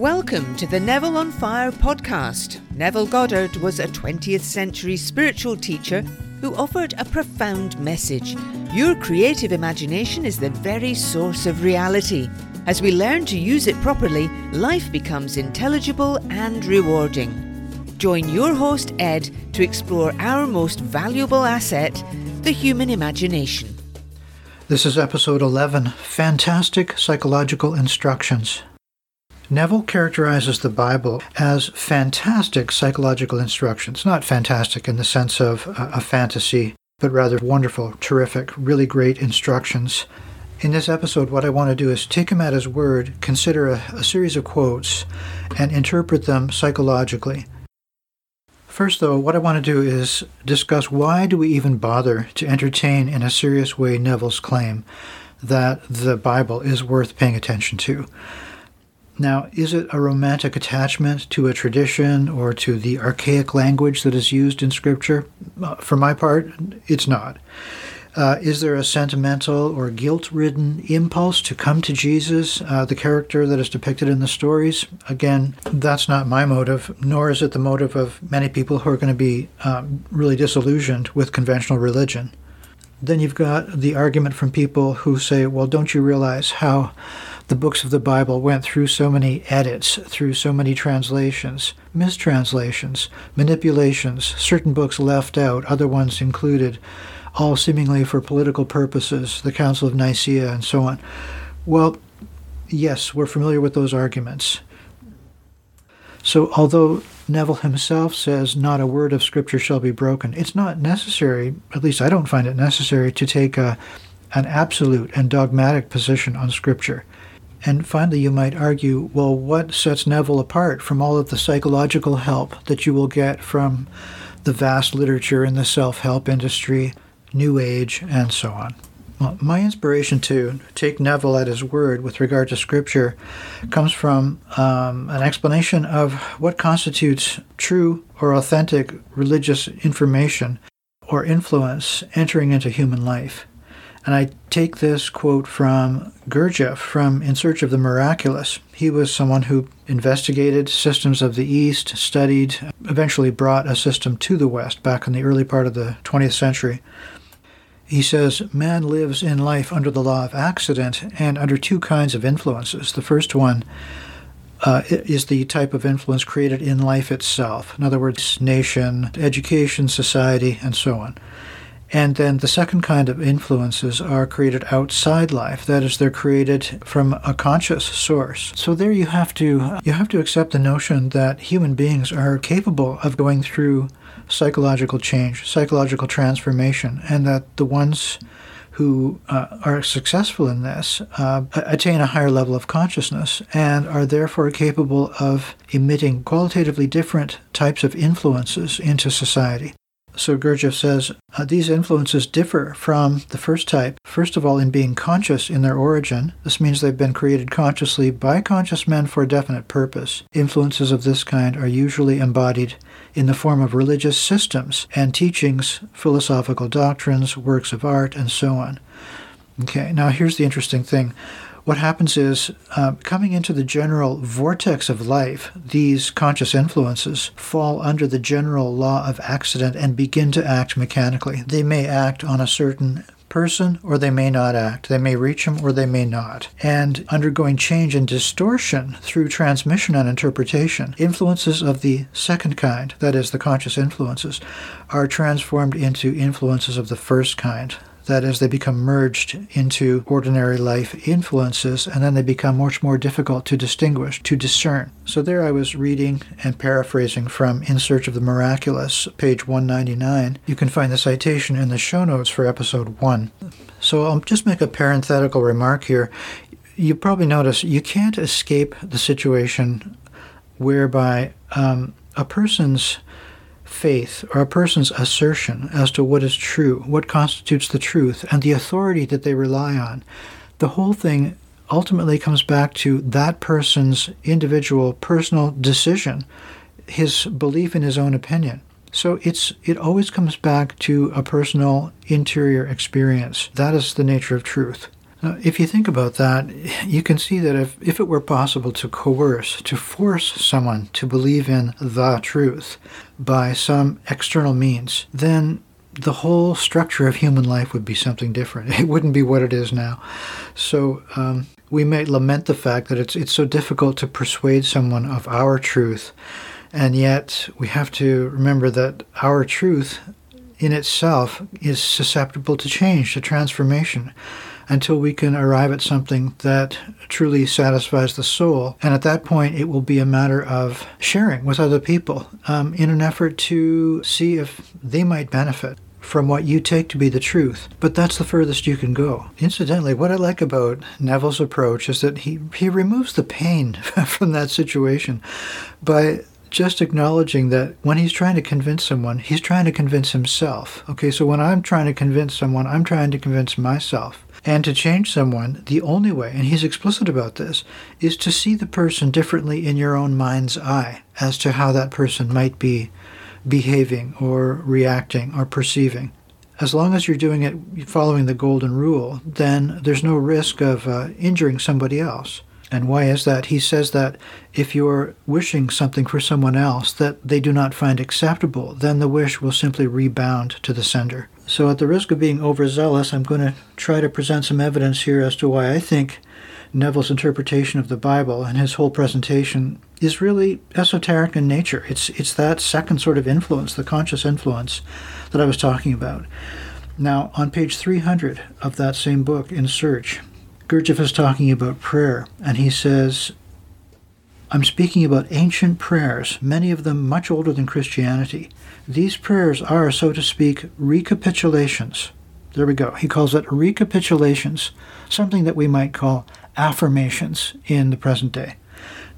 Welcome to the Neville on Fire podcast. Neville Goddard was a 20th century spiritual teacher who offered a profound message. Your creative imagination is the very source of reality. As we learn to use it properly, life becomes intelligible and rewarding. Join your host, Ed, to explore our most valuable asset, the human imagination. This is episode 11 Fantastic Psychological Instructions. Neville characterizes the Bible as fantastic psychological instructions, not fantastic in the sense of a, fantasy, but rather wonderful, terrific, really great instructions. In this episode, what I want to do is take him at his word, consider a, a series of quotes, and interpret them psychologically. First, though, what I want to do is discuss why do we even bother to entertain in a serious way Neville's claim that the Bible is worth paying attention to. Now, is it a romantic attachment to a tradition or to the archaic language that is used in Scripture? Uh, for my part, it's not. Uh, is there a sentimental or guilt ridden impulse to come to Jesus, uh, the character that is depicted in the stories? Again, that's not my motive, nor is it the motive of many people who are going to be um, really disillusioned with conventional religion. Then you've got the argument from people who say, well, don't you realize how the books of the Bible went through so many edits, through so many translations, mistranslations, manipulations, certain books left out, other ones included, all seemingly for political purposes, the Council of Nicaea and so on. Well, yes, we're familiar with those arguments. So, although Neville himself says not a word of Scripture shall be broken, it's not necessary, at least I don't find it necessary, to take a, an absolute and dogmatic position on Scripture. And finally, you might argue, well, what sets Neville apart from all of the psychological help that you will get from the vast literature in the self help industry, New Age, and so on? Well, my inspiration to take Neville at his word with regard to Scripture comes from um, an explanation of what constitutes true or authentic religious information or influence entering into human life. And I take this quote from Gurdjieff from In Search of the Miraculous. He was someone who investigated systems of the East, studied, eventually brought a system to the West back in the early part of the 20th century. He says, Man lives in life under the law of accident and under two kinds of influences. The first one uh, is the type of influence created in life itself. In other words, nation, education, society, and so on. And then the second kind of influences are created outside life. That is, they're created from a conscious source. So there you have to you have to accept the notion that human beings are capable of going through psychological change, psychological transformation, and that the ones who uh, are successful in this uh, attain a higher level of consciousness and are therefore capable of emitting qualitatively different types of influences into society. So Gurdjieff says uh, these influences differ from the first type, first of all, in being conscious in their origin. This means they've been created consciously by conscious men for a definite purpose. Influences of this kind are usually embodied in the form of religious systems and teachings, philosophical doctrines, works of art, and so on. Okay, now here's the interesting thing what happens is uh, coming into the general vortex of life, these conscious influences fall under the general law of accident and begin to act mechanically. They may act on a certain person or they may not act. They may reach them or they may not. And undergoing change and distortion through transmission and interpretation, influences of the second kind, that is, the conscious influences, are transformed into influences of the first kind, that as they become merged into ordinary life influences, and then they become much more difficult to distinguish, to discern. So there I was reading and paraphrasing from In Search of the Miraculous, page 199. You can find the citation in the show notes for episode 1. So I'll just make a parenthetical remark here. You probably notice you can't escape the situation whereby um, a person's faith or a person's assertion as to what is true, what constitutes the truth, and the authority that they rely on, the whole thing ultimately comes back to that person's individual personal decision, his belief in his own opinion. So it's it always comes back to a personal interior experience. That is the nature of truth. Now, if you think about that, you can see that if, if it were possible to coerce, to force someone to believe in the truth by some external means, then the whole structure of human life would be something different. It wouldn't be what it is now. So um, we may lament the fact that it's it's so difficult to persuade someone of our truth, and yet we have to remember that our truth in itself is susceptible to change, to transformation, until we can arrive at something that truly satisfies the soul. And at that point, it will be a matter of sharing with other people um, in an effort to see if they might benefit from what you take to be the truth. But that's the furthest you can go. Incidentally, what I like about Neville's approach is that he, he removes the pain from that situation by just acknowledging that when he's trying to convince someone, he's trying to convince himself. Okay, so when I'm trying to convince someone, I'm trying to convince myself. And to change someone, the only way, and he's explicit about this, is to see the person differently in your own mind's eye as to how that person might be behaving or reacting or perceiving. As long as you're doing it following the golden rule, then there's no risk of uh, injuring somebody else. And why is that? He says that if you're wishing something for someone else that they do not find acceptable, then the wish will simply rebound to the sender. So, at the risk of being overzealous, I'm going to try to present some evidence here as to why I think Neville's interpretation of the Bible and his whole presentation is really esoteric in nature. It's, it's that second sort of influence, the conscious influence that I was talking about. Now, on page 300 of that same book, In Search, Gurdjieff is talking about prayer, and he says, I'm speaking about ancient prayers, many of them much older than Christianity. These prayers are, so to speak, recapitulations. There we go. He calls it recapitulations, something that we might call affirmations in the present day.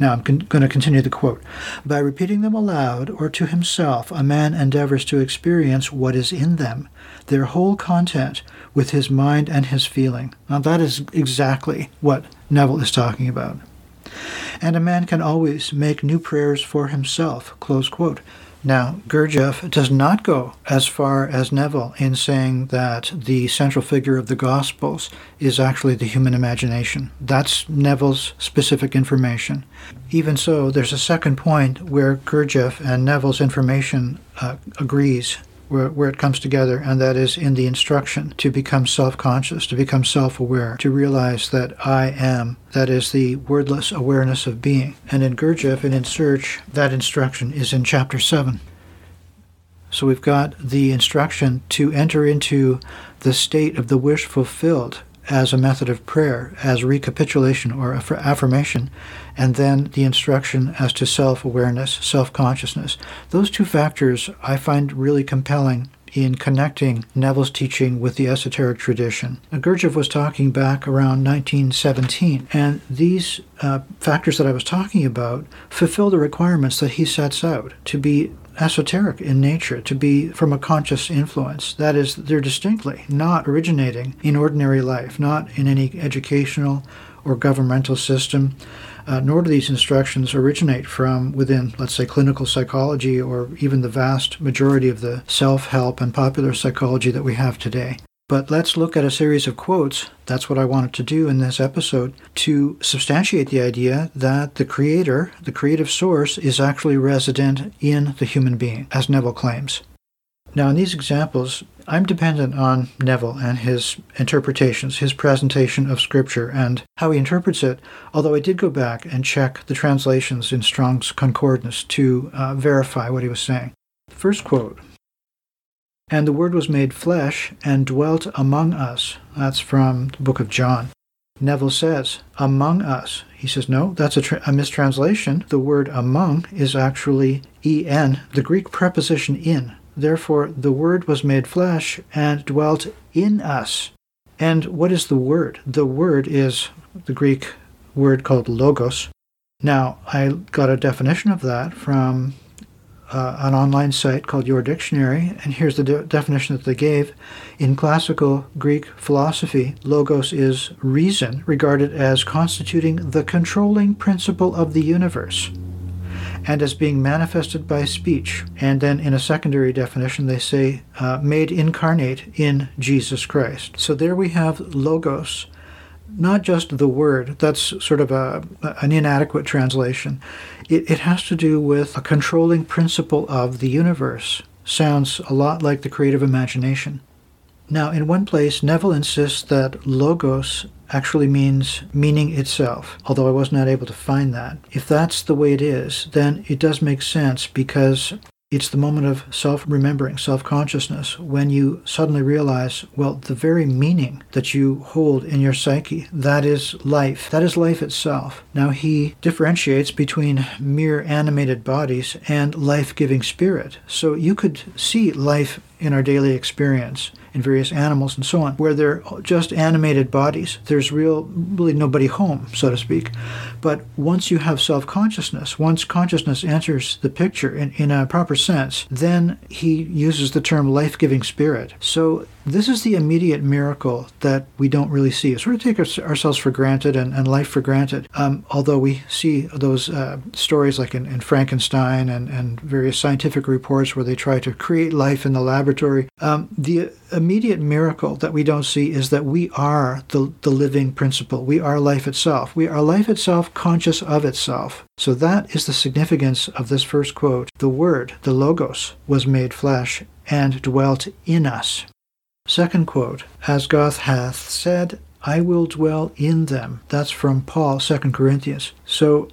Now I'm con- going to continue the quote. By repeating them aloud or to himself, a man endeavors to experience what is in them, their whole content, with his mind and his feeling. Now that is exactly what Neville is talking about. And a man can always make new prayers for himself. Now, Gurdjieff does not go as far as Neville in saying that the central figure of the Gospels is actually the human imagination. That's Neville's specific information. Even so, there's a second point where Gurdjieff and Neville's information uh, agrees where, where it comes together, and that is in the instruction to become self conscious, to become self aware, to realize that I am. That is the wordless awareness of being. And in Gurdjieff and in Search, that instruction is in chapter 7. So we've got the instruction to enter into the state of the wish fulfilled as a method of prayer, as recapitulation or affirmation, and then the instruction as to self awareness, self consciousness. Those two factors I find really compelling in connecting Neville's teaching with the esoteric tradition. Gurdjieff was talking back around 1917, and these uh, factors that I was talking about fulfill the requirements that he sets out to be esoteric in nature, to be from a conscious influence. That is, they're distinctly not originating in ordinary life, not in any educational or governmental system, uh, nor do these instructions originate from within, let's say, clinical psychology or even the vast majority of the self help and popular psychology that we have today. But let's look at a series of quotes. That's what I wanted to do in this episode to substantiate the idea that the creator, the creative source, is actually resident in the human being, as Neville claims. Now, in these examples, I'm dependent on Neville and his interpretations, his presentation of Scripture, and how he interprets it, although I did go back and check the translations in Strong's Concordance to uh, verify what he was saying. First quote and the Word was made flesh and dwelt among us. That's from the book of John. Neville says, among us. He says, no, that's a, tra- a, mistranslation. The word among is actually en, the Greek preposition in. Therefore, the Word was made flesh and dwelt in us. And what is the Word? The Word is the Greek word called logos. Now, I got a definition of that from uh, an online site called Your Dictionary, and here's the de- definition that they gave. In classical Greek philosophy, logos is reason, regarded as constituting the controlling principle of the universe and as being manifested by speech. And then in a secondary definition, they say uh, made incarnate in Jesus Christ. So there we have logos not just the word, that's sort of a, an inadequate translation. It, it has to do with a controlling principle of the universe. Sounds a lot like the creative imagination. Now, in one place, Neville insists that logos actually means meaning itself, although I was not able to find that. If that's the way it is, then it does make sense because it's the moment of self remembering, self consciousness, when you suddenly realize, well, the very meaning that you hold in your psyche, that is life. That is life itself. Now, he differentiates between mere animated bodies and life giving spirit. So you could see life in our daily experience in various animals and so on, where they're just animated bodies. There's real, really nobody home, so to speak. But once you have self consciousness, once consciousness enters the picture in, in a proper sense, then he uses the term life giving spirit. So this is the immediate miracle that we don't really see. Sort of take our, ourselves for granted and, and life for granted. Um, although we see those uh, stories like in, in Frankenstein and, and, various scientific reports where they try to create life in the laboratory, um, the immediate miracle that we don't see is that we are the, the living principle. We are life itself. We are life itself, conscious of itself. So that is the significance of this first quote. The Word, the Logos, was made flesh and dwelt in us. Second quote, As God hath said, I will dwell in them. That's from Paul, 2 Corinthians. So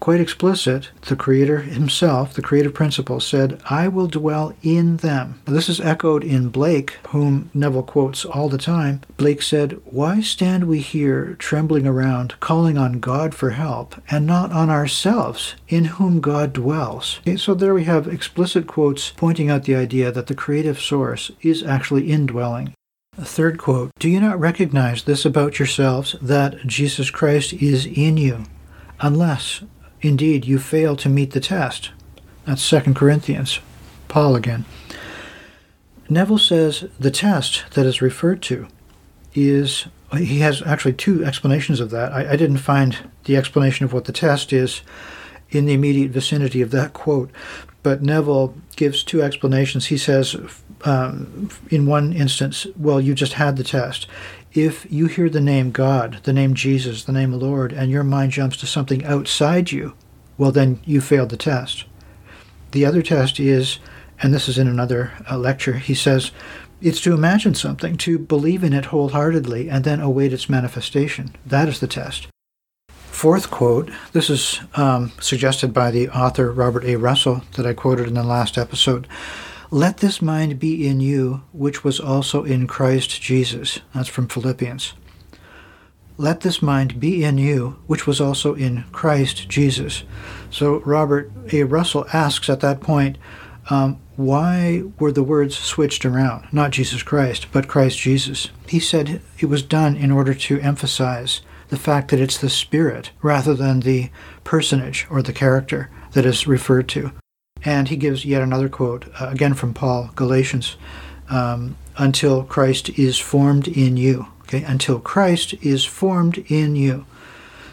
quite explicit. The Creator himself, the creative principle, said, I will dwell in them. This is echoed in Blake, whom Neville quotes all the time. Blake said, Why stand we here trembling around, calling on God for help, and not on ourselves, in whom God dwells? Okay, so there we have explicit quotes pointing out the idea that the creative source is actually indwelling. A third quote Do you not recognize this about yourselves, that Jesus Christ is in you, unless indeed you fail to meet the test? That's 2 Corinthians. Paul again. Neville says the test that is referred to is, he has actually two explanations of that. I, I didn't find the explanation of what the test is in the immediate vicinity of that quote, but Neville gives two explanations. He says, um, in one instance, well, you just had the test. If you hear the name God, the name Jesus, the name Lord, and your mind jumps to something outside you, well, then you failed the test. The other test is, and this is in another uh, lecture, he says, it's to imagine something, to believe in it wholeheartedly, and then await its manifestation. That is the test. Fourth quote this is um, suggested by the author Robert A. Russell that I quoted in the last episode. Let this mind be in you, which was also in Christ Jesus. That's from Philippians. Let this mind be in you, which was also in Christ Jesus. So Robert A. Russell asks at that point, um, why were the words switched around? Not Jesus Christ, but Christ Jesus. He said it was done in order to emphasize the fact that it's the spirit rather than the personage or the character that is referred to. And he gives yet another quote, uh, again from Paul, Galatians, um, until Christ is formed in you. Okay, until Christ is formed in you.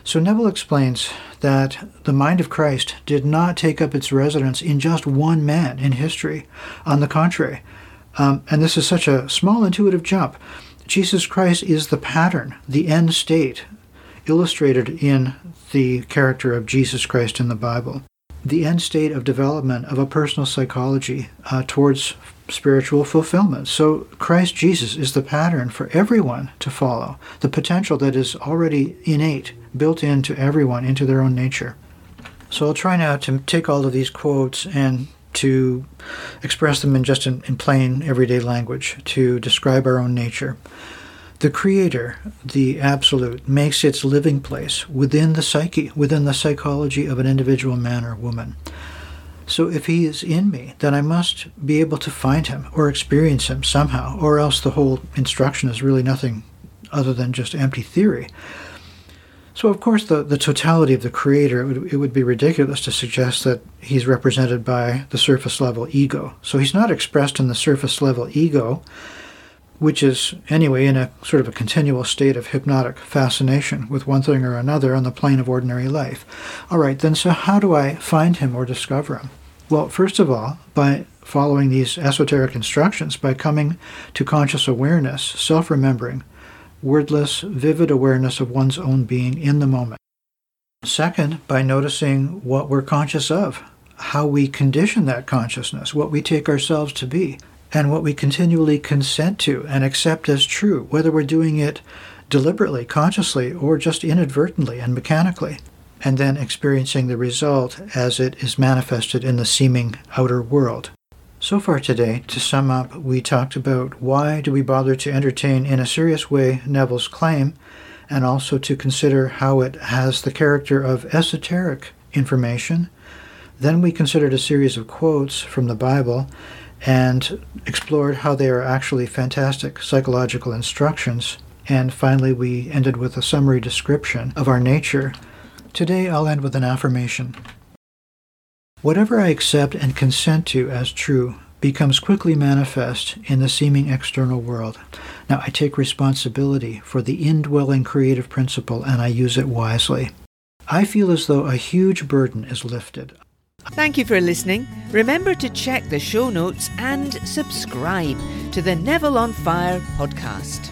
So Neville explains that the mind of Christ did not take up its residence in just one man in history. On the contrary, um, and this is such a small intuitive jump, Jesus Christ is the pattern, the end state illustrated in the character of Jesus Christ in the Bible. The end state of development of a personal psychology uh, towards spiritual fulfillment. So, Christ Jesus is the pattern for everyone to follow, the potential that is already innate, built into everyone, into their own nature. So, I'll try now to take all of these quotes and to express them in just in, in plain everyday language, to describe our own nature. The Creator, the Absolute, makes its living place within the psyche, within the psychology of an individual man or woman. So if He is in me, then I must be able to find Him or experience Him somehow, or else the whole instruction is really nothing other than just empty theory. So, of course, the, the totality of the Creator, it would, it would be ridiculous to suggest that He's represented by the surface level ego. So, He's not expressed in the surface level ego which is anyway in a sort of a continual state of hypnotic fascination with one thing or another on the plane of ordinary life. All right, then, so how do I find him or discover him? Well, first of all, by following these esoteric instructions, by coming to conscious awareness, self remembering, wordless, vivid awareness of one's own being in the moment. Second, by noticing what we're conscious of, how we condition that consciousness, what we take ourselves to be, and what we continually consent to and accept as true, whether we're doing it deliberately, consciously, or just inadvertently and mechanically, and then experiencing the result as it is manifested in the seeming outer world. So far today, to sum up, we talked about why do we bother to entertain in a serious way Neville's claim, and also to consider how it has the character of esoteric information. Then we considered a series of quotes from the Bible and explored how they are actually fantastic psychological instructions. And finally, we ended with a summary description of our nature. Today, I'll end with an affirmation. Whatever I accept and consent to as true becomes quickly manifest in the seeming external world. Now, I take responsibility for the indwelling creative principle and I use it wisely. I feel as though a huge burden is lifted. Thank you for listening. Remember to check the show notes and subscribe to the Neville on Fire podcast.